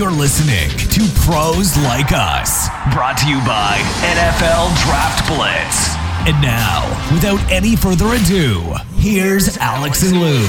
You're listening to Pros Like Us, brought to you by NFL Draft Blitz. And now, without any further ado, here's Alex and Lou.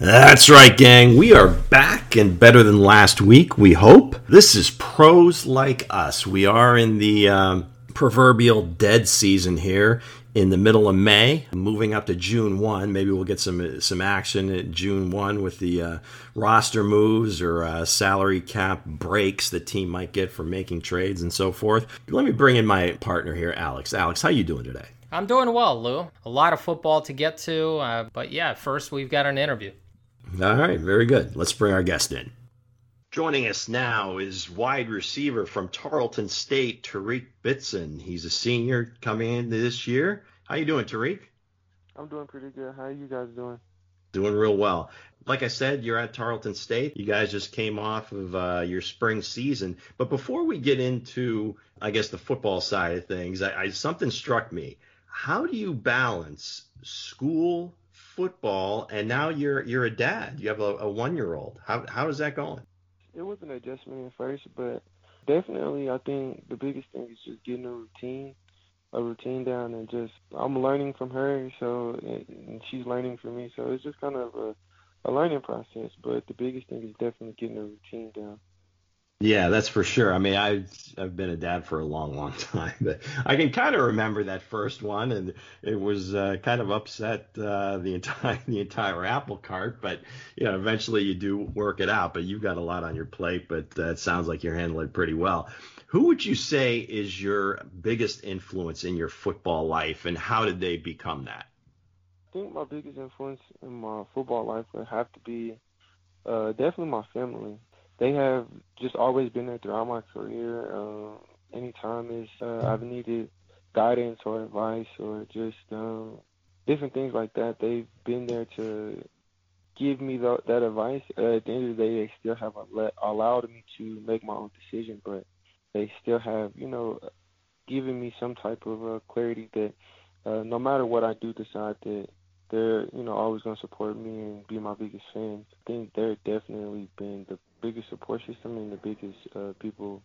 That's right, gang. We are back and better than last week, we hope. This is Pros Like Us. We are in the um, proverbial dead season here in the middle of May, moving up to June 1. Maybe we'll get some some action at June 1 with the uh, roster moves or uh, salary cap breaks the team might get for making trades and so forth. Let me bring in my partner here, Alex. Alex, how you doing today? I'm doing well, Lou. A lot of football to get to, uh, but yeah, first we've got an interview. All right, very good. Let's bring our guest in. Joining us now is wide receiver from Tarleton State, Tariq Bitson. He's a senior coming into this year. How you doing, Tariq? I'm doing pretty good. How are you guys doing? Doing real well. Like I said, you're at Tarleton State. You guys just came off of uh, your spring season. But before we get into, I guess, the football side of things, I, I, something struck me. How do you balance school, football, and now you're you're a dad. You have a, a one year old. How how is that going? It was an adjustment at first, but definitely I think the biggest thing is just getting a routine, a routine down, and just I'm learning from her, so and she's learning from me, so it's just kind of a a learning process. But the biggest thing is definitely getting a routine down. Yeah, that's for sure. I mean, I've I've been a dad for a long, long time, but I can kind of remember that first one, and it was uh, kind of upset uh, the entire the entire apple cart. But you know, eventually you do work it out. But you've got a lot on your plate, but uh, it sounds like you're handling it pretty well. Who would you say is your biggest influence in your football life, and how did they become that? I think my biggest influence in my football life would have to be uh, definitely my family they have just always been there throughout my career. Uh, anytime is uh, I've needed guidance or advice or just um, different things like that, they've been there to give me the, that advice. Uh, at the end of the day, they still have let, allowed me to make my own decision, but they still have, you know, given me some type of uh, clarity that uh, no matter what I do decide that they're, you know, always going to support me and be my biggest fans. I think they're definitely been the biggest support system and the biggest uh, people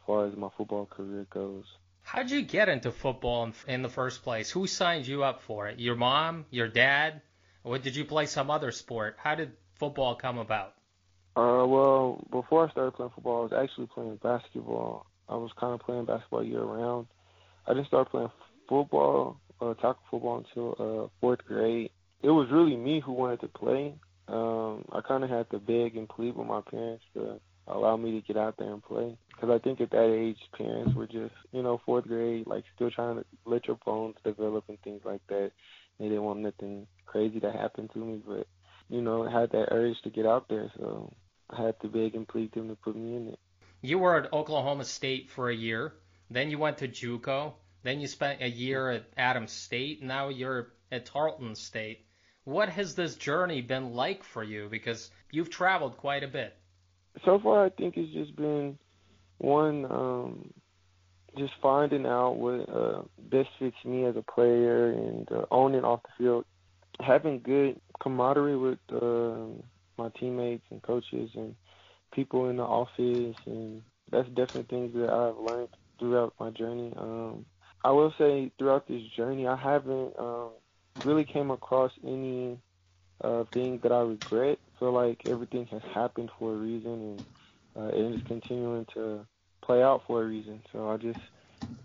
as far as my football career goes. How'd you get into football in the first place? Who signed you up for it? Your mom? Your dad? Or did you play some other sport? How did football come about? Uh, well, before I started playing football, I was actually playing basketball. I was kind of playing basketball year round. I didn't start playing football, uh, tackle football until uh, fourth grade. It was really me who wanted to play. Um, I kind of had to beg and plead with my parents to allow me to get out there and play. Because I think at that age, parents were just, you know, fourth grade, like still trying to let your bones develop and things like that. They didn't want nothing crazy to happen to me, but, you know, I had that urge to get out there, so I had to beg and plead them to put me in it. You were at Oklahoma State for a year, then you went to JUCO, then you spent a year at Adams State, now you're at Tarleton State what has this journey been like for you? Because you've traveled quite a bit. So far, I think it's just been one, um, just finding out what uh, best fits me as a player and uh, owning off the field, having good camaraderie with uh, my teammates and coaches and people in the office, and that's definitely things that I've learned throughout my journey. Um, I will say throughout this journey, I haven't um, really came across any uh, thing that I regret. I feel like everything has happened for a reason, and uh, it is continuing to play out for a reason. So I just,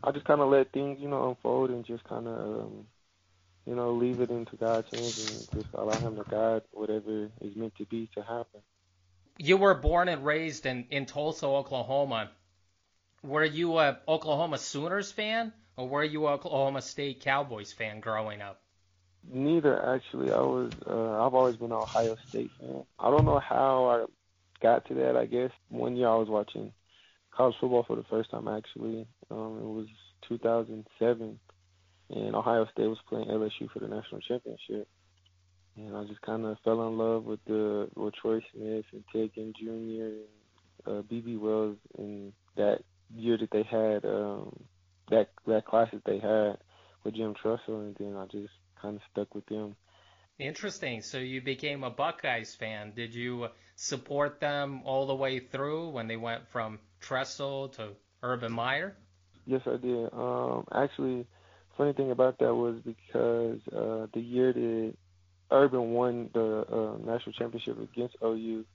I just kind of let things, you know, unfold and just kind of, um, you know, leave it into God's hands and just allow Him to guide whatever is meant to be to happen. You were born and raised in in Tulsa, Oklahoma. Were you a Oklahoma Sooners fan, or were you a Oklahoma State Cowboys fan growing up? Neither actually. I was. Uh, I've always been an Ohio State fan. I don't know how I got to that. I guess one year I was watching college football for the first time. Actually, um, it was 2007, and Ohio State was playing LSU for the national championship. And I just kind of fell in love with the with Troy Smith and Ted Jr. and uh, BB Wells and that year that they had um, that that class that they had with Jim Tressel, and then I just kind of stuck with them. Interesting. So you became a Buckeyes fan. Did you support them all the way through when they went from Tressel to Urban Meyer? Yes, I did. Um, actually, funny thing about that was because uh, the year that Urban won the uh, national championship against OU,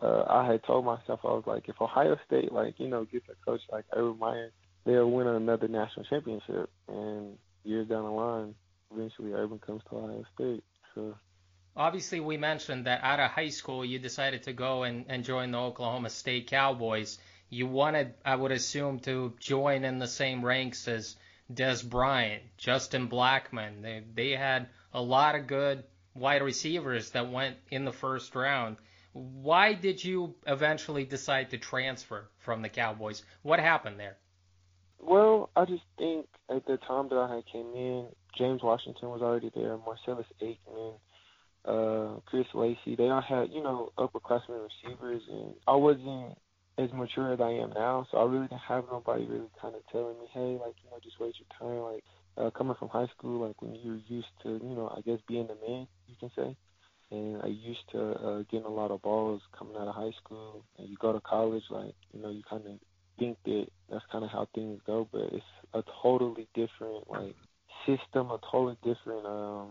uh, I had told myself I was like, if Ohio State, like you know, gets a coach like Urban Meyer, they'll win another national championship. And years down the line, eventually Urban comes to Ohio State. So. Obviously, we mentioned that out of high school, you decided to go and, and join the Oklahoma State Cowboys. You wanted, I would assume, to join in the same ranks as Dez Bryant, Justin Blackmon. They they had a lot of good wide receivers that went in the first round. Why did you eventually decide to transfer from the Cowboys? What happened there? Well, I just think at the time that I had came in, James Washington was already there, Marcellus Ateman, uh, Chris Lacey. They all had, you know, upperclassmen receivers, and I wasn't as mature as I am now, so I really didn't have nobody really kind of telling me, hey, like, you know, just wait your time. Like, uh, coming from high school, like when you're used to, you know, I guess being the man, you can say. And I used to uh, getting a lot of balls coming out of high school. And you go to college, like, you know, you kind of think that that's kind of how things go, but it's a totally different, like, system, a totally different um,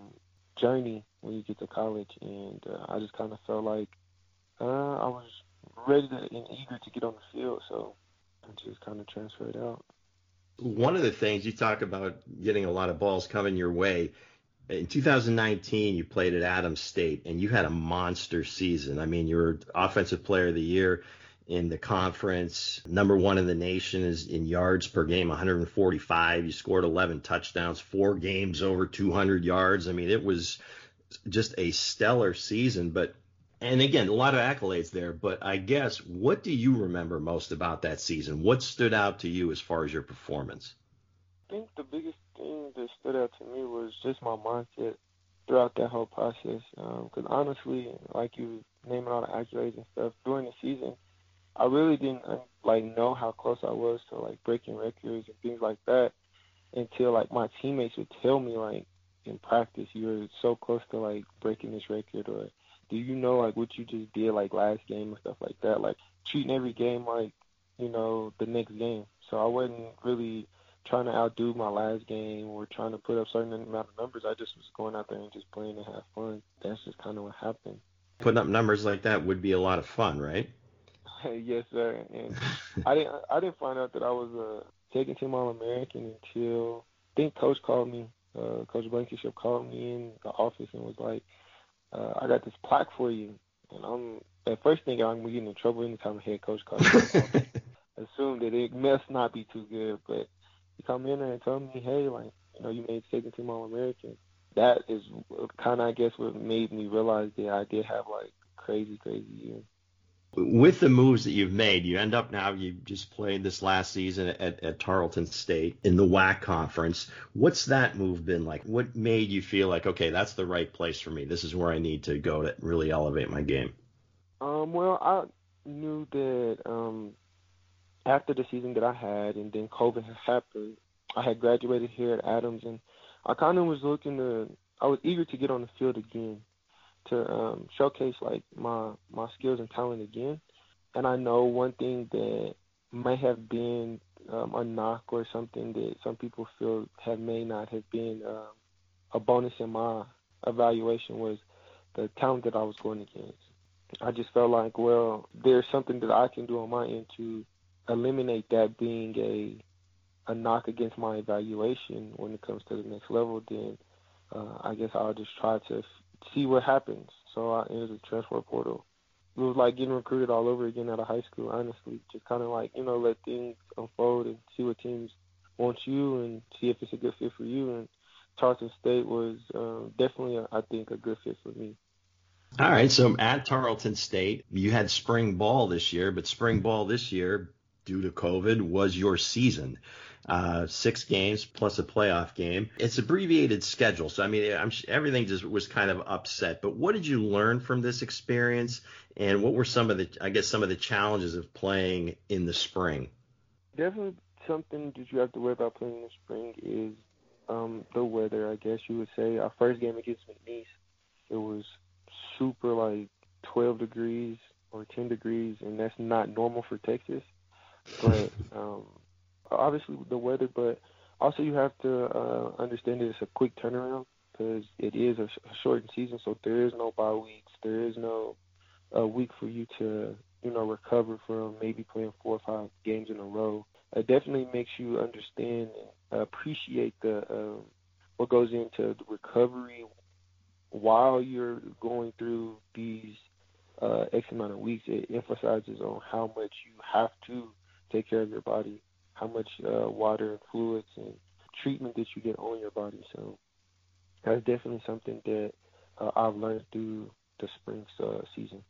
journey when you get to college. And uh, I just kind of felt like uh, I was ready to, and eager to get on the field, so I just kind of transferred out. One of the things you talk about getting a lot of balls coming your way. In 2019, you played at Adams State and you had a monster season. I mean, you were Offensive Player of the Year in the conference. Number one in the nation is in yards per game, 145. You scored 11 touchdowns, four games over 200 yards. I mean, it was just a stellar season. But and again, a lot of accolades there, but I guess what do you remember most about that season? What stood out to you as far as your performance? I think the biggest thing that stood out to me was just my mindset throughout that whole process. Because um, honestly, like you naming all the accolades and stuff during the season, I really didn't uh, like know how close I was to like breaking records and things like that until like my teammates would tell me like in practice you're so close to like breaking this record or do you know like what you just did like last game and stuff like that? Like treating every game like, you know, the next game. So I wasn't really trying to outdo my last game or trying to put up certain amount of numbers. I just was going out there and just playing and have fun. That's just kind of what happened. Putting up numbers like that would be a lot of fun, right? yes, sir. And I didn't I didn't find out that I was a second team All American until I think Coach called me. Uh, Coach Blankenship called me in the office and was like, uh, I got this plaque for you. And I'm at first thinking I'm getting in trouble anytime a head coach calls me. Assume that it must not be too good, but he come in there and told me, hey, like, you know, you made second team All American. That is kind of, I guess, what made me realize that I did have like crazy, crazy year with the moves that you've made, you end up now, you just played this last season at, at Tarleton State in the WAC conference. What's that move been like? What made you feel like, okay, that's the right place for me? This is where I need to go to really elevate my game? Um, well, I knew that um, after the season that I had and then COVID happened, I had graduated here at Adams and I kind of was looking to, I was eager to get on the field again to um, showcase like my my skills and talent again. And I know one thing that may have been um, a knock or something that some people feel have may not have been um, a bonus in my evaluation was the talent that I was going against. I just felt like, well, there's something that I can do on my end to eliminate that being a a knock against my evaluation when it comes to the next level. Then uh, I guess I'll just try to see what happens. So I entered the transfer portal. It was like getting recruited all over again out of high school, honestly. Just kind of like, you know, let things unfold and see what teams want you and see if it's a good fit for you. And Tarleton State was um, definitely, I think, a good fit for me. All right. So at Tarleton State, you had spring ball this year, but spring ball this year, due to COVID, was your season uh, six games plus a playoff game. It's abbreviated schedule, so I mean, I'm, everything just was kind of upset. But what did you learn from this experience, and what were some of the, I guess, some of the challenges of playing in the spring? Definitely something that you have to worry about playing in the spring is um, the weather. I guess you would say our first game against McNeese, it was super like 12 degrees or 10 degrees, and that's not normal for Texas. But um, obviously the weather, but also you have to uh, understand that it's a quick turnaround because it is a, sh- a shortened season, so there is no bye weeks. There is no a week for you to you know recover from maybe playing four or five games in a row. It definitely makes you understand and appreciate the uh, what goes into the recovery while you're going through these uh, X amount of weeks. It emphasizes on how much you have to take care of your body, how much uh, water and fluids and treatment that you get on your body. So that's definitely something that uh, I've learned through the spring uh, season.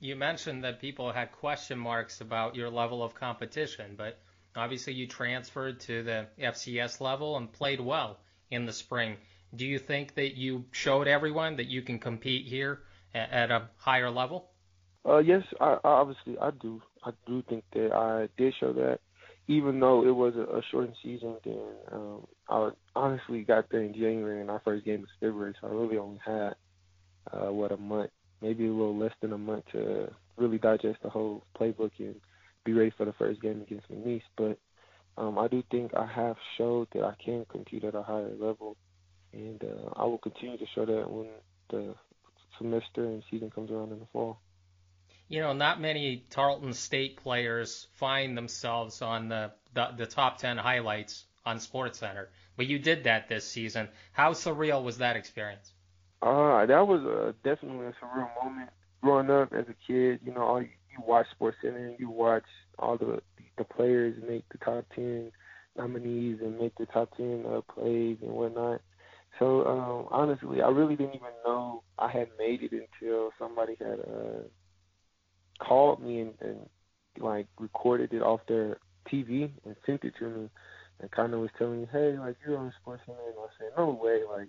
You mentioned that people had question marks about your level of competition, but obviously you transferred to the FCS level and played well in the spring. Do you think that you showed everyone that you can compete here at, at a higher level? Uh, yes, I, obviously I do. I do think that I did show that, even though it was a, a shortened season. Then um, I honestly got there in January, and our first game was February, so I really only had uh, what a month, maybe a little less than a month to really digest the whole playbook and be ready for the first game against McNeese. But um, I do think I have showed that I can compete at a higher level, and uh, I will continue to show that when the semester and season comes around in the fall you know, not many Tarleton State players find themselves on the, the, the top 10 highlights on SportsCenter, but you did that this season. How surreal was that experience? Uh, that was a, definitely a surreal moment. Growing up as a kid, you know, all you, watch SportsCenter and you watch all the the players make the top 10 nominees and make the top 10 uh, plays and whatnot. So um, honestly, I really didn't even know I had made it until somebody had uh, called me and, and like recorded it off their TV and sent it to me and kind of was telling me, hey, like you're on Sports and I said, no way, like.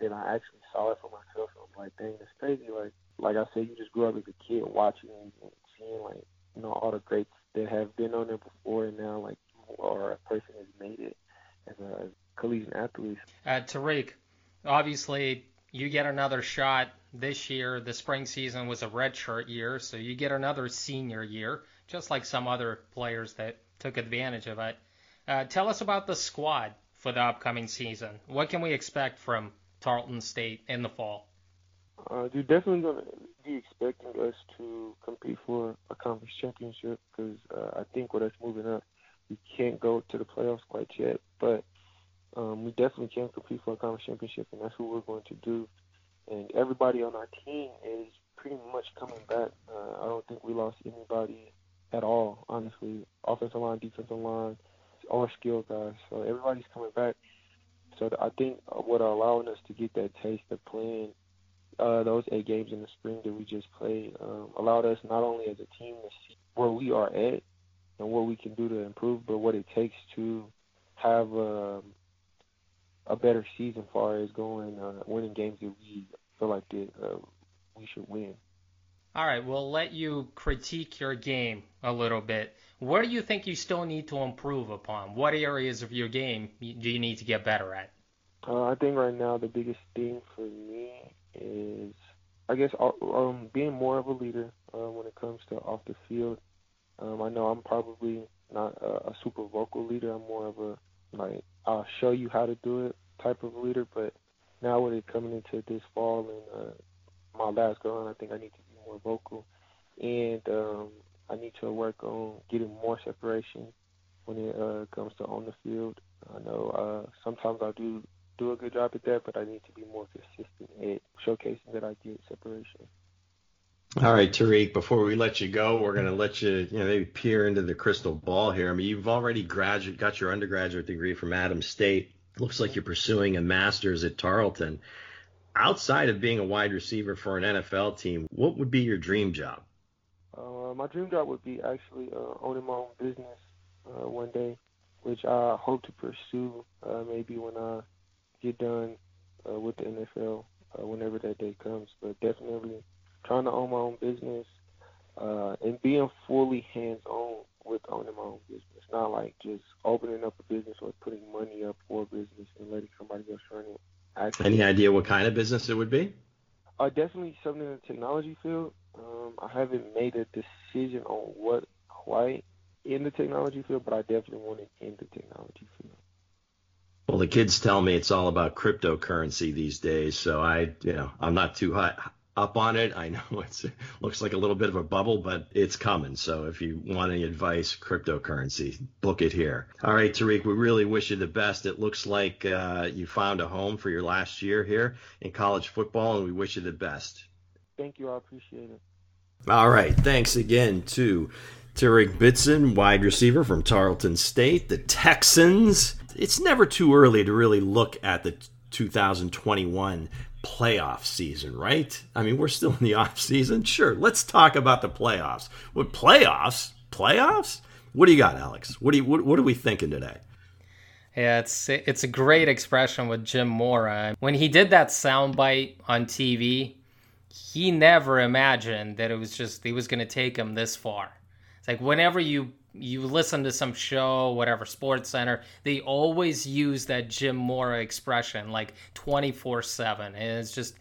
Then I actually saw it for myself, and I'm like, dang, that's crazy. Like, like I said, you just grew up as a kid watching and seeing like, you know, all the greats that have been on there before, and now like are a person has made it as a collegiate athlete. Uh, Tariq, obviously you get another shot this year, the spring season was a redshirt year, so you get another senior year, just like some other players that took advantage of it. Uh, tell us about the squad for the upcoming season. What can we expect from Tarleton State in the fall? Uh, you're definitely going to be expecting us to compete for a conference championship because uh, I think with us moving up, we can't go to the playoffs quite yet, but um, we definitely can compete for a conference championship, and that's what we're going to do and everybody on our team is pretty much coming back. Uh, I don't think we lost anybody at all, honestly. Offensive line, defensive line, all skill guys. So everybody's coming back. So I think what are allowing us to get that taste of playing uh, those eight games in the spring that we just played um, allowed us not only as a team to see where we are at and what we can do to improve, but what it takes to have um, a better season far as going uh, winning games that we feel like that uh, we should win. All right, we'll let you critique your game a little bit. What do you think you still need to improve upon? What areas of your game do you need to get better at? Uh, I think right now the biggest thing for me is, I guess, uh, um, being more of a leader uh, when it comes to off the field. Um, I know I'm probably not a, a super vocal leader. I'm more of a like I'll show you how to do it type of leader, but now with it coming into this fall and uh, my last go I think I need to be more vocal, and um, I need to work on getting more separation when it uh, comes to on the field. I know uh, sometimes I do do a good job at that, but I need to be more consistent at showcasing that I get separation. All right, Tariq, before we let you go, we're going to let you, you know, maybe peer into the crystal ball here. I mean, you've already graduate, got your undergraduate degree from Adams State looks like you're pursuing a master's at Tarleton. Outside of being a wide receiver for an NFL team, what would be your dream job? Uh, my dream job would be actually uh, owning my own business uh, one day, which I hope to pursue uh, maybe when I get done uh, with the NFL, uh, whenever that day comes. But definitely trying to own my own business and being fully hands-on with owning my own business. Not like just opening up a business or putting money up for a business and letting somebody else run it. Actually, Any idea what kind of business it would be? Uh, definitely something in the technology field. Um, I haven't made a decision on what quite in the technology field, but I definitely want it in the technology field. Well, the kids tell me it's all about cryptocurrency these days, so I, you know, I'm not too high, up on it. I know it looks like a little bit of a bubble, but it's coming. So if you want any advice, cryptocurrency, book it here. All right, Tariq, we really wish you the best. It looks like uh, you found a home for your last year here in college football, and we wish you the best. Thank you. I appreciate it. All right. Thanks again to Tariq Bitson, wide receiver from Tarleton State, the Texans. It's never too early to really look at the 2021 playoff season, right? I mean, we're still in the off season. Sure, let's talk about the playoffs. What playoffs? Playoffs? What do you got, Alex? What do you what, what are we thinking today? Yeah, it's it's a great expression with Jim Mora. When he did that soundbite on TV, he never imagined that it was just he was going to take him this far. It's like whenever you you listen to some show, whatever, Sports Center, they always use that Jim Mora expression like 24 7. And it's just,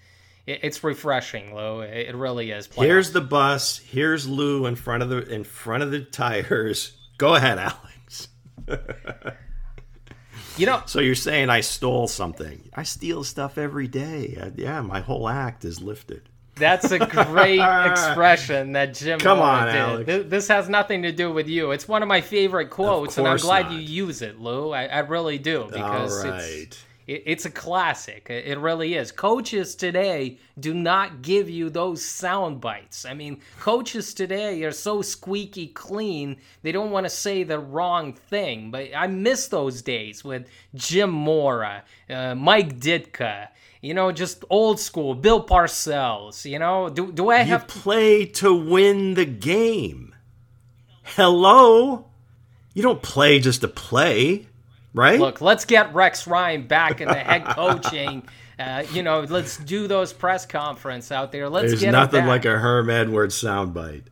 it, it's refreshing, Lou. It, it really is. Playoff. Here's the bus. Here's Lou in front of the in front of the tires. Go ahead, Alex. you know. So you're saying I stole something? I steal stuff every day. Yeah, my whole act is lifted. That's a great expression that Jim Come on, did. Alex. This has nothing to do with you. It's one of my favorite quotes, and I'm glad not. you use it, Lou. I, I really do because it's it, it's a classic. It really is. Coaches today do not give you those sound bites. I mean, coaches today are so squeaky clean, they don't want to say the wrong thing. But I miss those days with Jim Mora, uh, Mike Ditka you know, just old school, Bill Parcells. You know, do do I have you play to win the game? Hello, you don't play just to play, right? Look, let's get Rex Ryan back in the head coaching. Uh, you know, let's do those press conference out there. Let's There's get nothing like a Herm Edwards soundbite.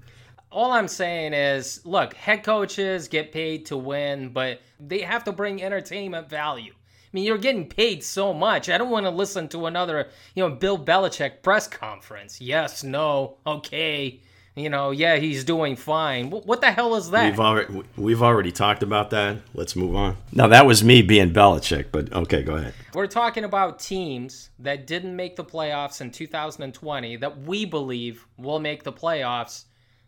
All I'm saying is, look, head coaches get paid to win, but they have to bring entertainment value. I mean, you're getting paid so much. I don't want to listen to another, you know, Bill Belichick press conference. Yes, no, okay. You know, yeah, he's doing fine. What the hell is that? We've already we've already talked about that. Let's move on. Now that was me being Belichick, but okay, go ahead. We're talking about teams that didn't make the playoffs in 2020 that we believe will make the playoffs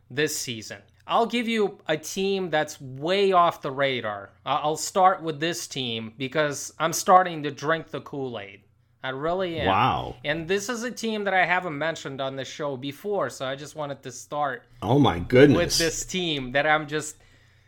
this season. I'll give you a team that's way off the radar. I'll start with this team because I'm starting to drink the Kool Aid. I really am. Wow. And this is a team that I haven't mentioned on the show before, so I just wanted to start. Oh my goodness. With this team that I'm just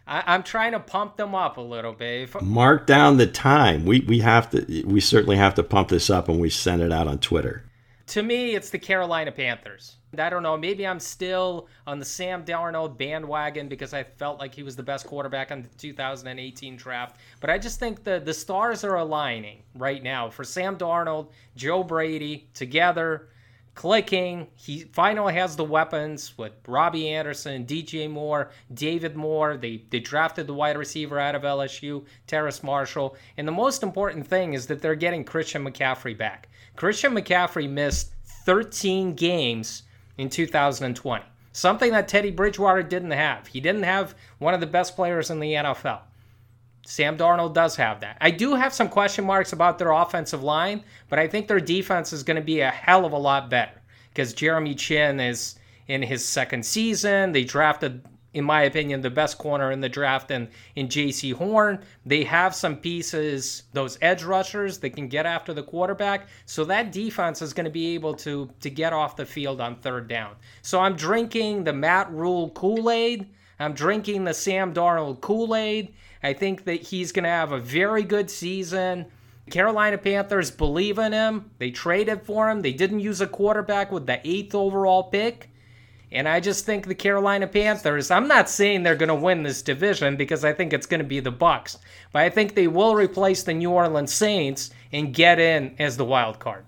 I, am trying to pump them up a little bit. If, Mark down the time. We we have to we certainly have to pump this up and we send it out on Twitter. To me, it's the Carolina Panthers. I don't know. Maybe I'm still on the Sam Darnold bandwagon because I felt like he was the best quarterback on the 2018 draft. But I just think the the stars are aligning right now for Sam Darnold, Joe Brady together, clicking. He finally has the weapons with Robbie Anderson, DJ Moore, David Moore. They they drafted the wide receiver out of LSU, Terrace Marshall. And the most important thing is that they're getting Christian McCaffrey back. Christian McCaffrey missed 13 games in 2020. Something that Teddy Bridgewater didn't have. He didn't have one of the best players in the NFL. Sam Darnold does have that. I do have some question marks about their offensive line, but I think their defense is going to be a hell of a lot better because Jeremy Chinn is in his second season. They drafted in my opinion, the best corner in the draft and in Jaycee Horn. They have some pieces, those edge rushers that can get after the quarterback. So that defense is going to be able to to get off the field on third down. So I'm drinking the Matt Rhule Kool-Aid. I'm drinking the Sam Darnold Kool-Aid. I think that he's going to have a very good season. Carolina Panthers believe in him. They traded for him. They didn't use a quarterback with the eighth overall pick. And I just think the Carolina Panthers, I'm not saying they're going to win this division because I think it's going to be the Bucs, but I think they will replace the New Orleans Saints and get in as the wild card.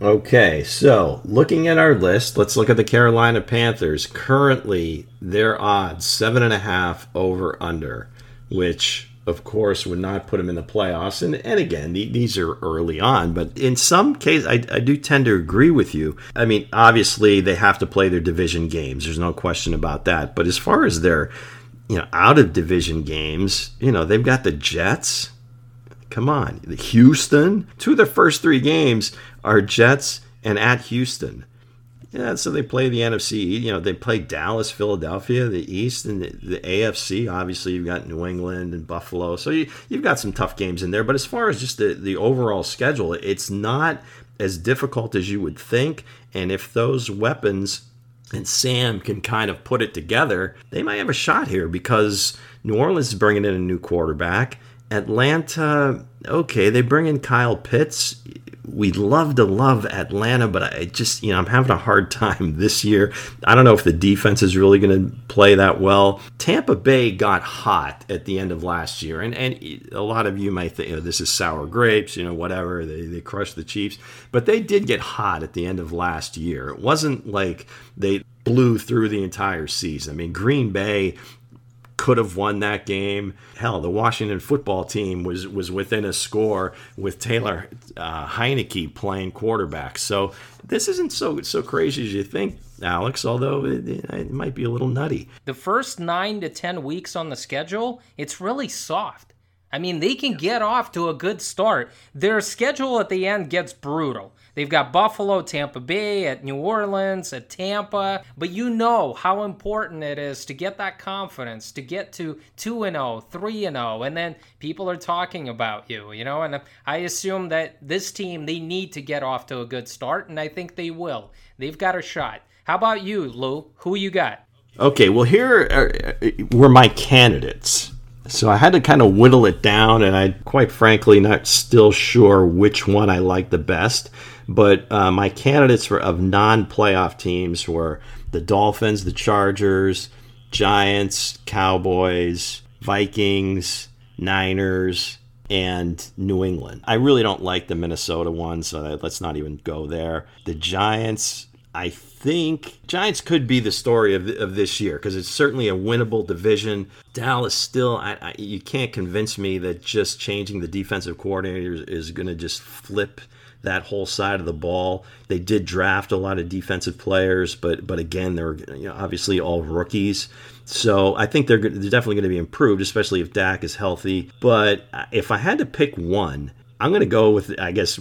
Okay, so looking at our list, let's look at the Carolina Panthers. Currently, their odds seven and a half over under, which of course would not put them in the playoffs. And and again, these are early on, but in some cases, I, I do tend to agree with you. I mean, obviously they have to play their division games. There's no question about that. But as far as their you know out of division games, you know they've got the Jets. Come on, Houston. Two of their first three games are Jets and at Houston. Yeah, so they play the NFC. You know, they play Dallas, Philadelphia, the East, and the, the, AFC. Obviously, you've got New England and Buffalo. So you, have got some tough games in there. But as far as just the, the overall schedule, it's not as difficult as you would think. And if those weapons and Sam can kind of put it together, they might have a shot here because New Orleans is bringing in a new quarterback. Atlanta, okay, they bring in Kyle Pitts we'd love to love Atlanta, but I just, you know, I'm having a hard time this year. I don't know if the defense is really going to play that well. Tampa Bay got hot at the end of last year, and, and a lot of you might think, you know, this is sour grapes, you know, whatever. They, they crushed the Chiefs, but they did get hot at the end of last year. It wasn't like they blew through the entire season. I mean, Green Bay could have won that game. Hell, the Washington football team was was within a score with Taylor uh, Heinicke playing quarterback. So this isn't so so crazy as you think, Alex. Although it, it might be a little nutty. The first nine to ten weeks on the schedule, it's really soft. I mean, they can get off to a good start. Their schedule at the end gets brutal. They've got Buffalo, Tampa Bay, at New Orleans, at Tampa. But you know how important it is to get that confidence, to get to 2 and 0, 3 and 0, and then people are talking about you, you know? And I assume that this team, they need to get off to a good start, and I think they will. They've got a shot. How about you, Lou? Who you got? Okay, well, here are, uh, were my candidates. So I had to kind of whittle it down, and I quite frankly not still sure which one I like the best. But uh, my candidates for of non-playoff teams were the Dolphins, the Chargers, Giants, Cowboys, Vikings, Niners, and New England. I really don't like the Minnesota one, so let's not even go there. The Giants, I think Giants could be the story of, of this year because it's certainly a winnable division. Dallas still, I, I, you can't convince me that just changing the defensive coordinator is going to just flip that whole side of the ball. They did draft a lot of defensive players, but but again, they're you know, obviously all rookies. So I think they're, they're definitely going to be improved, especially if Dak is healthy. But if I had to pick one, I'm going to go with I guess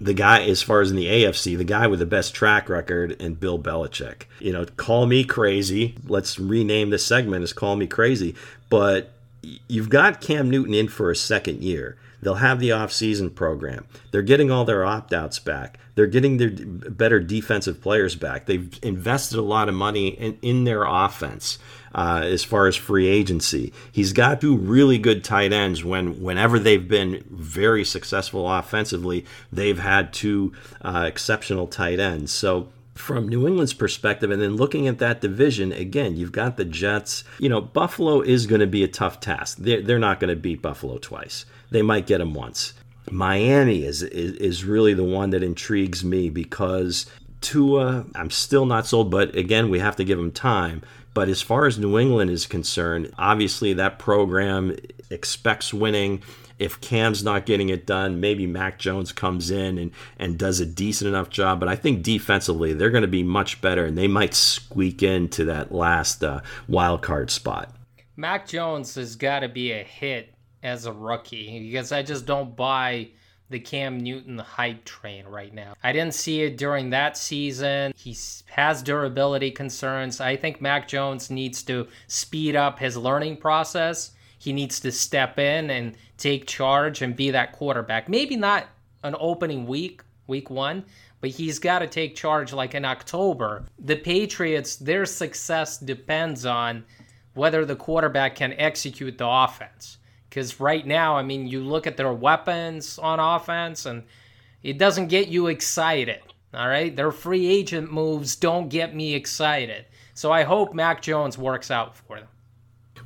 the guy as far as in the AFC, the guy with the best track record, and Bill Belichick. You know, call me crazy. Let's rename this segment as "Call Me Crazy," but you've got Cam Newton in for a second year. They'll have the off-season program. They're getting all their opt-outs back. They're getting their better defensive players back. They've invested a lot of money in, in their offense uh, as far as free agency. He's got two really good tight ends. When whenever they've been very successful offensively, they've had two uh, exceptional tight ends. So from New England's perspective, and then looking at that division, again, you've got the Jets. You know, Buffalo is going to be a tough task. They're, they're not going to beat Buffalo twice. They might get them once. Miami is, is, is really the one that intrigues me because Tua, I'm still not sold, but again, we have to give him time. But as far as New England is concerned, obviously that program expects winning. If Cam's not getting it done, maybe Mac Jones comes in and, and does a decent enough job. But I think defensively, they're going to be much better and they might squeak into that last uh, wild card spot. Mac Jones has got to be a hit as a rookie because I just don't buy the Cam Newton hype train right now. I didn't see it during that season. He has durability concerns. I think Mac Jones needs to speed up his learning process. He needs to step in and take charge and be that quarterback. Maybe not an opening week, week one, but he's got to take charge like in October. The Patriots, their success depends on whether the quarterback can execute the offense. Because right now, I mean, you look at their weapons on offense and it doesn't get you excited. All right. Their free agent moves don't get me excited. So I hope Mac Jones works out for them.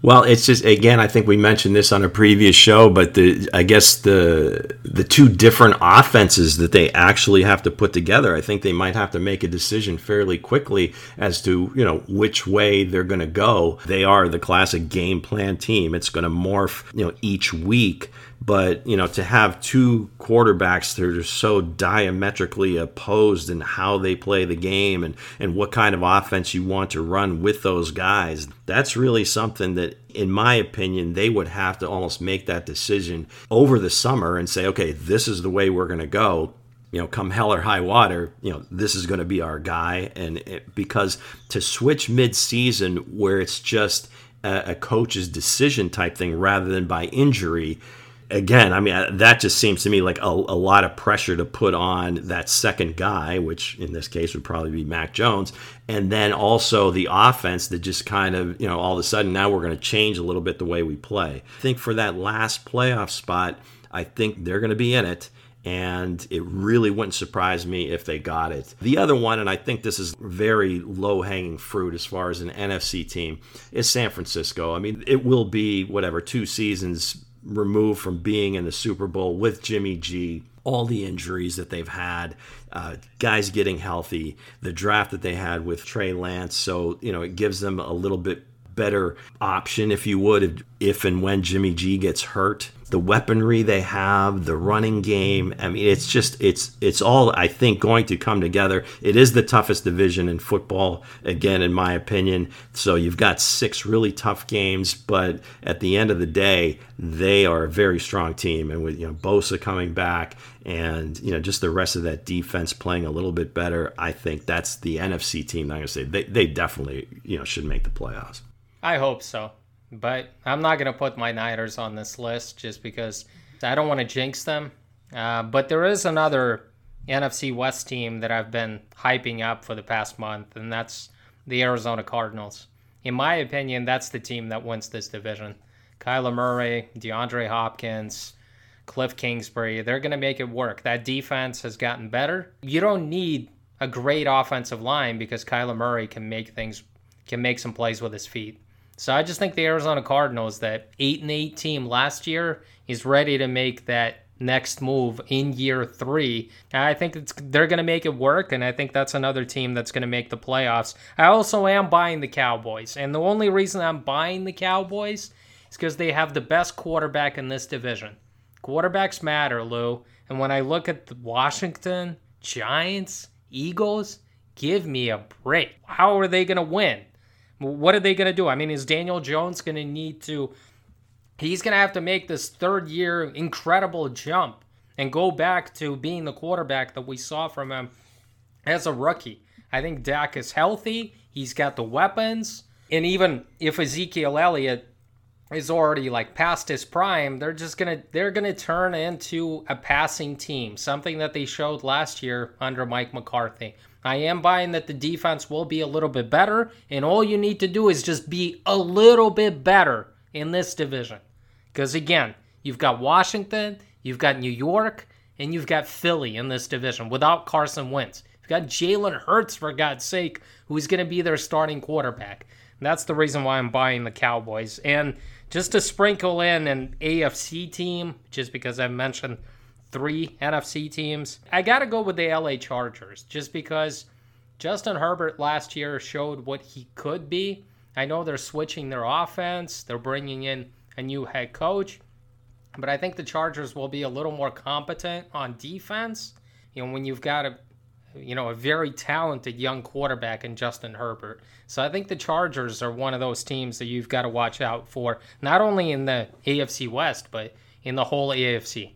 Well, it's just again, I think we mentioned this on a previous show, but the I guess the the two different offenses that they actually have to put together, I think they might have to make a decision fairly quickly as to you know which way they're going to go. They are the classic game plan team. It's going to morph you know each week but you know to have two quarterbacks that are so diametrically opposed in how they play the game and and what kind of offense you want to run with those guys that's really something that in my opinion they would have to almost make that decision over the summer and say okay this is the way we're going to go you know, come hell or high water, you know, this is going to be our guy. And it, because to switch mid-season where it's just a, a coach's decision type thing rather than by injury, again, I mean, that just seems to me like a, a, lot of pressure to put on that second guy, which in this case would probably be Mac Jones. And then also the offense that just kind of, you know, all of a sudden now we're going to change a little bit the way we play. I think for that last playoff spot, I think they're going to be in it. And it really wouldn't surprise me if they got it. The other one, and I think this is very low hanging fruit as far as an NFC team, is San Francisco. I mean, it will be whatever, two seasons removed from being in the Super Bowl with Jimmy G, all the injuries that they've had, uh, guys getting healthy, the draft that they had with Trey Lance. So, you know, it gives them a little bit better option, if you would, if, if and when Jimmy G gets hurt the weaponry they have, the running game. I mean, it's just it's it's all I think going to come together. It is the toughest division in football, again, in my opinion. So you've got six really tough games, but at the end of the day, they are a very strong team. And with you know Bosa coming back and you know just the rest of that defense playing a little bit better, I think that's the NFC team. I'm gonna say they they definitely you know should make the playoffs. I hope so. But I'm not going to put my Niners on this list just because I don't want to jinx them. Uh, but there is another NFC West team that I've been hyping up for the past month, and that's the Arizona Cardinals. In my opinion, that's the team that wins this division. Kyler Murray, DeAndre Hopkins, Cliff Kingsbury, they're going to make it work. That defense has gotten better. You don't need a great offensive line because Kyler Murray can make things, can make some plays with his feet. So I just think the Arizona Cardinals, that eight and eight team last year, is ready to make that next move in year three. I think they're going to make it work, and I think that's another team that's going to make the playoffs. I also am buying the Cowboys, and the only reason I'm buying the Cowboys is because they have the best quarterback in this division. Quarterbacks matter, Lou. And when I look at the Washington, Giants, Eagles, give me a break. How are they going to win? What are they going to do? I mean, is Daniel Jones going to need to. He's going to have to make this third year incredible jump and go back to being the quarterback that we saw from him as a rookie. I think Dak is healthy. He's got the weapons. And even if Ezekiel Elliott is already like past his prime, they're just gonna they're gonna turn into a passing team, something that they showed last year under Mike McCarthy. I am buying that the defense will be a little bit better, and all you need to do is just be a little bit better in this division. Because again, you've got Washington, you've got New York, and you've got Philly in this division without Carson Wentz. You've got Jalen Hurts, for God's sake, who's going to be their starting quarterback. And that's the reason why I'm buying the Cowboys. And just to sprinkle in an AFC team, just because I mentioned three NFC teams. I got to go with the LA Chargers just because Justin Herbert last year showed what he could be. I know they're switching their offense, they're bringing in a new head coach, but I think the Chargers will be a little more competent on defense. You know, when you've got a you know, a very talented young quarterback in Justin Herbert. So I think the Chargers are one of those teams that you've got to watch out for, not only in the AFC West, but in the whole AFC.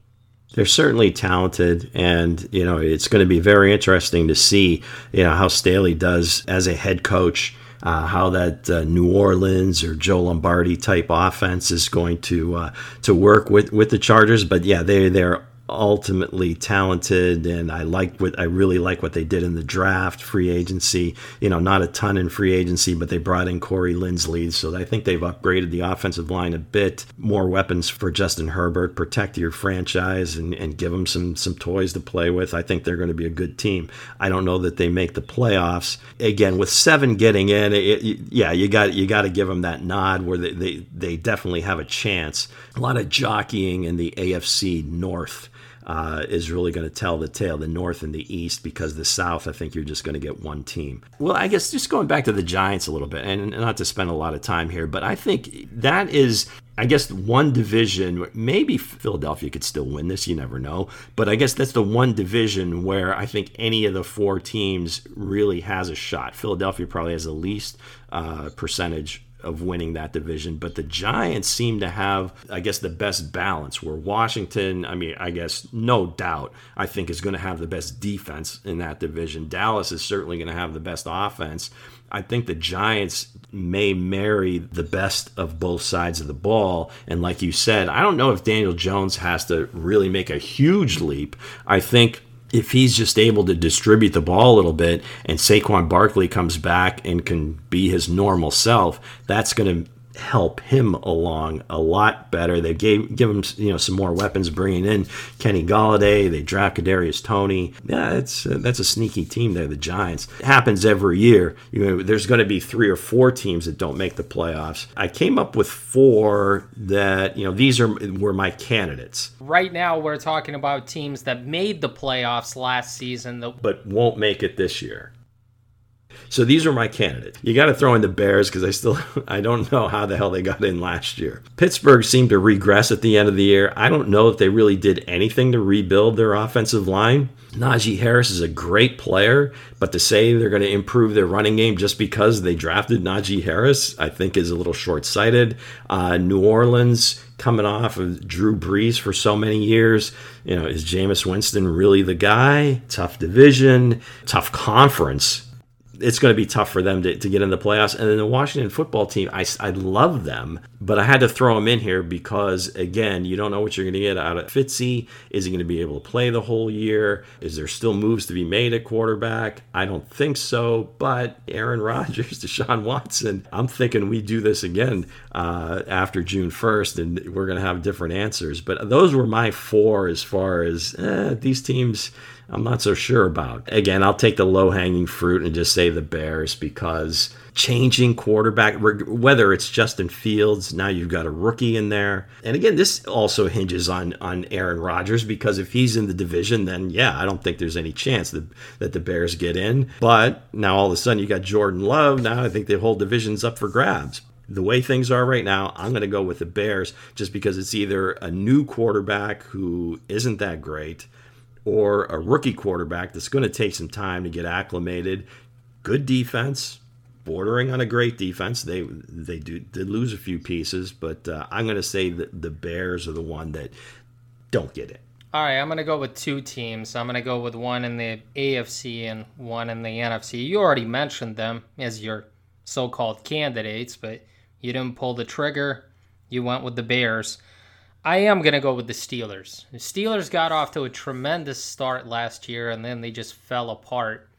They're certainly talented, and you know it's going to be very interesting to see you know how Staley does as a head coach. Uh, how that uh, New Orleans or Joe Lombardi type offense is going to uh, to work with, with the Chargers, but yeah, they they're ultimately talented, and I like what I really like what they did in the draft, free agency. You know, not a ton in free agency, but they brought in Corey Linsley, so I think they've upgraded the offensive line a bit. More weapons for Justin Herbert, protect your franchise, and, and give them some some toys to play with. I think they're going to be a good team. I don't know that they make the playoffs again with seven getting in. It, yeah, you got you got to give them that nod where they, they they definitely have a chance. A lot of jockeying in the AFC North uh, is really going to tell the tale, the North and the East, because the South, I think you're just going to get one team. Well, I guess just going back to the Giants a little bit, and not to spend a lot of time here, but I think that is I guess one division, maybe Philadelphia could still win this, you never know. But I guess that's the one division where I think any of the four teams really has a shot. Philadelphia probably has the least uh, percentage of winning that division. But the Giants seem to have, I guess, the best balance. Where Washington, I mean, I guess, no doubt, I think is going to have the best defense in that division. Dallas is certainly going to have the best offense. I think the Giants may marry the best of both sides of the ball. And like you said, I don't know if Daniel Jones has to really make a huge leap. I think if he's just able to distribute the ball a little bit and Saquon Barkley comes back and can be his normal self, that's going to help him along a lot better. They gave give him you know some more weapons, bringing in Kenny Golladay. They draft Kadarius Toney. Yeah, it's uh, that's a sneaky team there. The Giants it happens every year. You know, there's going to be three or four teams that don't make the playoffs. I came up with four that you know these are were my candidates. Right now, we're talking about teams that made the playoffs last season, but won't make it this year. So these are my candidates. You got to throw in the Bears because I still I don't know how the hell they got in last year. Pittsburgh seemed to regress at the end of the year. I don't know if they really did anything to rebuild their offensive line. Najee Harris is a great player, but to say they're going to improve their running game just because they drafted Najee Harris, I think is a little short sighted. Uh, New Orleans coming off of Drew Brees for so many years. You know, is Jameis Winston really the guy? Tough division, tough conference it's going to be tough for them to, to get in the playoffs. And then the Washington football team, I, I love them, but I had to throw them in here because, again, you don't know what you're going to get out of Fitzy. Is he going to be able to play the whole year? Is there still moves to be made at quarterback? I don't think so, but Aaron Rodgers, Deshaun Watson, I'm thinking we do this again uh, after June 1st and we're going to have different answers. But those were my four as far as eh, these teams I'm not so sure about. Again, I'll take the low hanging fruit and just say the Bears because changing quarterback, whether it's Justin Fields, now you've got a rookie in there. And again, this also hinges on, on Aaron Rodgers because if he's in the division, then yeah, I don't think there's any chance that, that the Bears get in. But now all of a sudden you got Jordan Love. Now I think the whole division's up for grabs the way things are right now, I'm going to go with the Bears just because it's either a new quarterback who isn't that great or a rookie quarterback that's going to take some time to get acclimated. Good defense, bordering on a great defense. They they do did lose a few pieces, but uh, I'm going to say that the Bears are the one that don't get it. All right, I'm going to go with two teams. I'm going to go with one in the AFC and one in the NFC. You already mentioned them as your so-called candidates, but you didn't pull the trigger. You went with the Bears. I am going to go with the Steelers. The Steelers got off to a tremendous start last year and then they just fell apart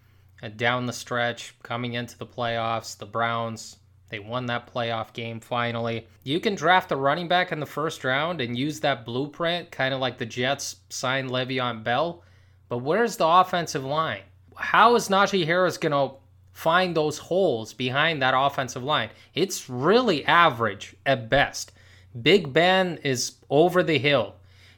uh, down the stretch coming into the playoffs. The Browns, they won that playoff game finally. You can draft a running back in the first round and use that blueprint, kind of like the Jets signed Le'Veon Bell. But where's the offensive line? How is Najee Harris going to find those holes behind that offensive line? It's really average at best. Big Ben is over the hill.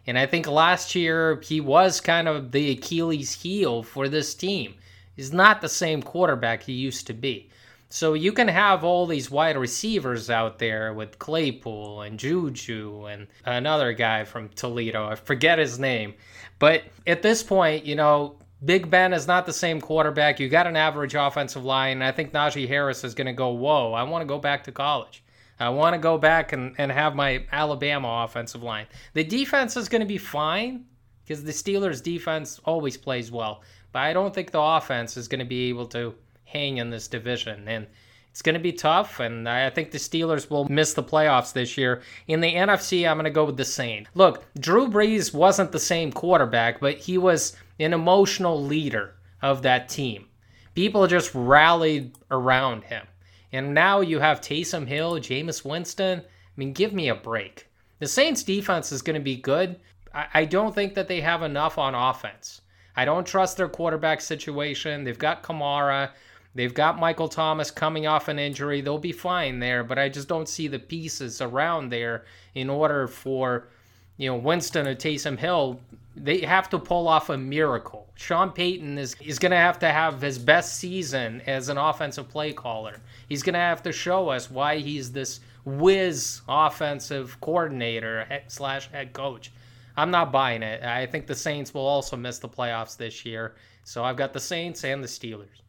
And I think last year he was kind of the Achilles heel for this team. He's not the same quarterback he used to be. So you can have all these wide receivers out there with Claypool and Juju and another guy from Toledo. I forget his name. But at this point, you know, Big Ben is not the same quarterback. You got an average offensive line. And I think Najee Harris is going to go, whoa, I want to go back to college. I want to go back and, and have my Alabama offensive line. The defense is going to be fine because the Steelers' defense always plays well, but I don't think the offense is going to be able to hang in this division. And It's going to be tough, and I think the Steelers will miss the playoffs this year. In the NFC, I'm going to go with the same. Look, Drew Brees wasn't the same quarterback, but he was an emotional leader of that team. People just rallied around him. And now you have Taysom Hill, Jameis Winston. I mean, give me a break. The Saints defense is going to be good. I don't think that they have enough on offense. I don't trust their quarterback situation. They've got Kamara. They've got Michael Thomas coming off an injury. They'll be fine there, but I just don't see the pieces around there in order for, you know, Winston or Taysom Hill. They have to pull off a miracle. Sean Payton is, is going to have to have his best season as an offensive play caller. He's going to have to show us why he's this whiz offensive coordinator slash head coach. I'm not buying it. I think the Saints will also miss the playoffs this year. So I've got the Saints and the Steelers.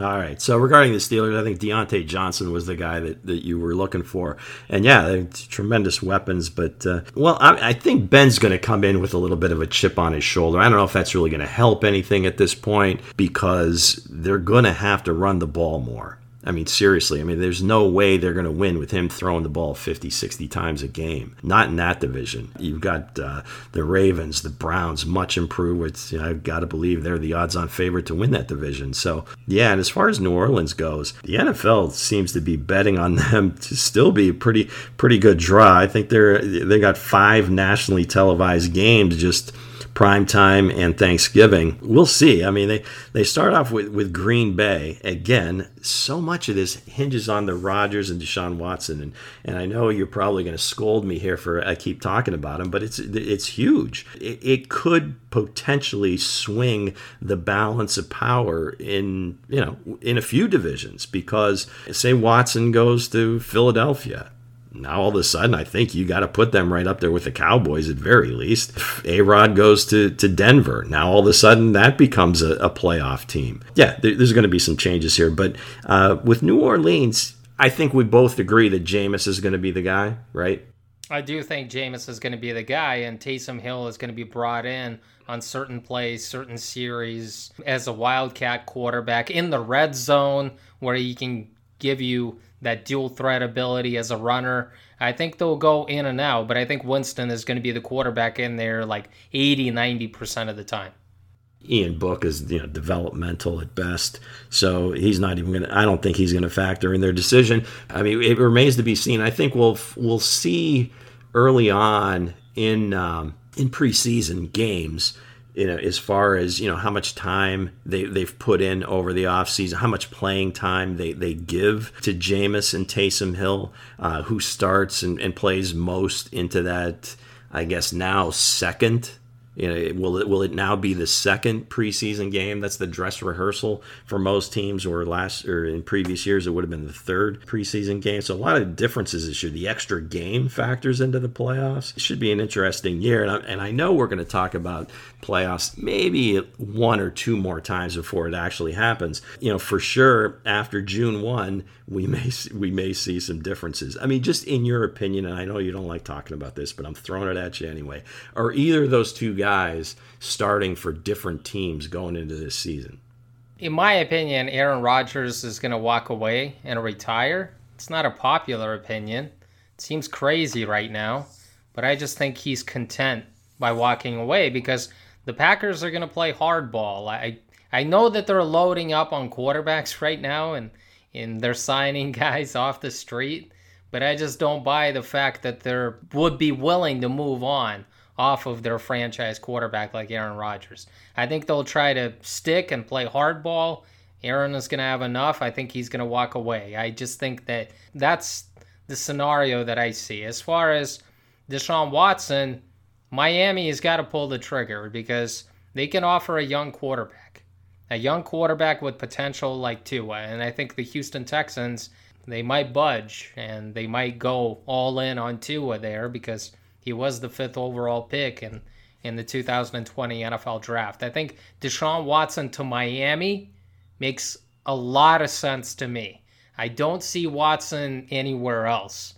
All right. So regarding the Steelers, I think Diontae Johnson was the guy that, that you were looking for. And yeah, tremendous weapons. But, uh, well, I, I, think Ben's going to come in with a little bit of a chip on his shoulder. I don't know if that's really going to help anything at this point because they're going to have to run the ball more. I mean, seriously, I mean, there's no way they're going to win with him throwing the ball 50, 60 times a game. Not in that division. You've got uh, the Ravens, the Browns, much improved. It's, you know, I've got to believe they're the odds on favorite to win that division. So, yeah, and as far as New Orleans goes, the NFL seems to be betting on them to still be pretty, pretty good draw. I think they're, they got five nationally televised games just prime time and Thanksgiving. We'll see. I mean, they, they start off with, with Green Bay. Again, so much of this hinges on the Rodgers and Deshaun Watson. And, and I know you're probably going to scold me here for I keep talking about him, but it's it's huge. It, it could potentially swing the balance of power in you know in a few divisions because say Watson goes to Philadelphia now all of a sudden I think you got to put them right up there with the Cowboys at very least. A Rod goes to, to Denver. Now all of a sudden that becomes a, a playoff team. Yeah, there, there's going to be some changes here, but uh, with New Orleans, I think we both agree that Jameis is going to be the guy, right? I do think Jameis is going to be the guy, and Taysom Hill is going to be brought in on certain plays, certain series as a wildcat quarterback in the red zone where he can give you that dual threat ability as a runner. I think they'll go in and out, but I think Winston is going to be the quarterback in there like 80, 90% of the time. Ian Book is you know developmental at best, so he's not even going to. I don't think he's going to factor in their decision. I mean, it remains to be seen. I think we'll we'll see early on in um, in preseason games you know, as far as you know how much time they they've put in over the offseason, how much playing time they, they give to Jameis and Taysom Hill, uh, who starts and, and plays most into that, I guess now second you know, will it will it now be the second preseason game? That's the dress rehearsal for most teams, or last or in previous years it would have been the third preseason game. So a lot of differences this year. The extra game factors into the playoffs. It should be an interesting year, and I, and I know we're going to talk about playoffs maybe one or two more times before it actually happens. You know, for sure after June one, we may we may see some differences. I mean, just in your opinion, and I know you don't like talking about this, but I'm throwing it at you anyway. Are either of those two starting for different teams going into this season. In my opinion, Aaron Rodgers is going to walk away and retire. It's not a popular opinion. It seems crazy right now, but I just think he's content by walking away because the Packers are going to play hardball. I I know that they're loading up on quarterbacks right now and and they're signing guys off the street, but I just don't buy the fact that they're would be willing to move on off of their franchise quarterback like Aaron Rodgers. I think they'll try to stick and play hardball. Aaron is going to have enough. I think he's going to walk away. I just think that that's the scenario that I see. As far as Deshaun Watson, Miami has got to pull the trigger because they can offer a young quarterback, a young quarterback with potential like Tua. And I think the Houston Texans, they might budge and they might go all in on Tua there because he was the fifth overall pick in, in the 2020 NFL draft. I think Deshaun Watson to Miami makes a lot of sense to me. I don't see Watson anywhere else.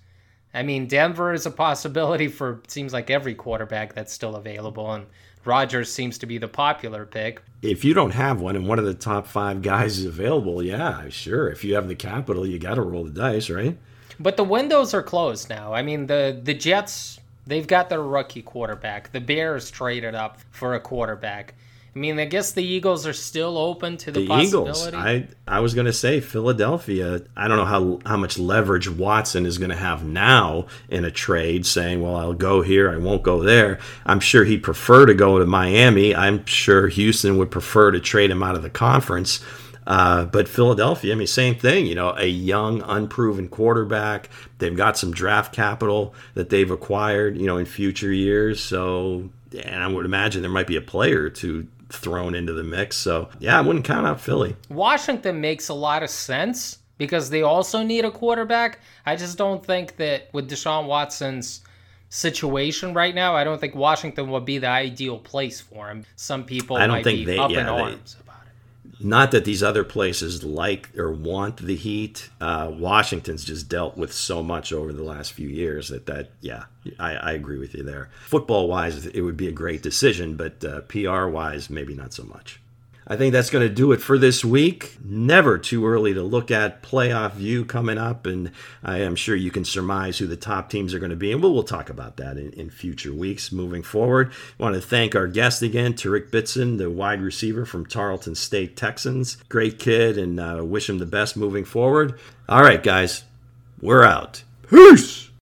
I mean, Denver is a possibility for seems like every quarterback that's still available, and Rodgers seems to be the popular pick. If you don't have one and one of the top five guys is available, yeah, sure. If you have the capital, you got to roll the dice, right? But the windows are closed now. I mean, the the Jets they've got their rookie quarterback. The Bears traded up for a quarterback. I mean, I guess the Eagles are still open to the, the Eagles. I I was going to say Philadelphia. I don't know how how much leverage Watson is going to have now in a trade, saying, "Well, I'll go here, I won't go there." I'm sure he'd prefer to go to Miami. I'm sure Houston would prefer to trade him out of the conference. Uh, but Philadelphia, I mean, same thing. You know, a young, unproven quarterback. They've got some draft capital that they've acquired, you know, in future years. So, and I would imagine there might be a player to thrown into the mix. So, yeah, I wouldn't count out Philly. Washington makes a lot of sense because they also need a quarterback. I just don't think that with Deshaun Watson's situation right now, I don't think Washington would be the ideal place for him. Some people I don't might think be they, up yeah, in they, arms not that these other places like or want the heat. Uh, Washington's just dealt with so much over the last few years that that yeah, I, I agree with you there. Football wise, it would be a great decision, but uh, PR wise, maybe not so much. I think that's going to do it for this week. Never too early to look at playoff view coming up, and I am sure you can surmise who the top teams are going to be, and we'll, we'll talk about that in, in future weeks moving forward. I want to thank our guest again, Tariq Bitson, the wide receiver from Tarleton State Texans. Great kid, and uh, wish him the best moving forward. All right, guys, we're out. Peace!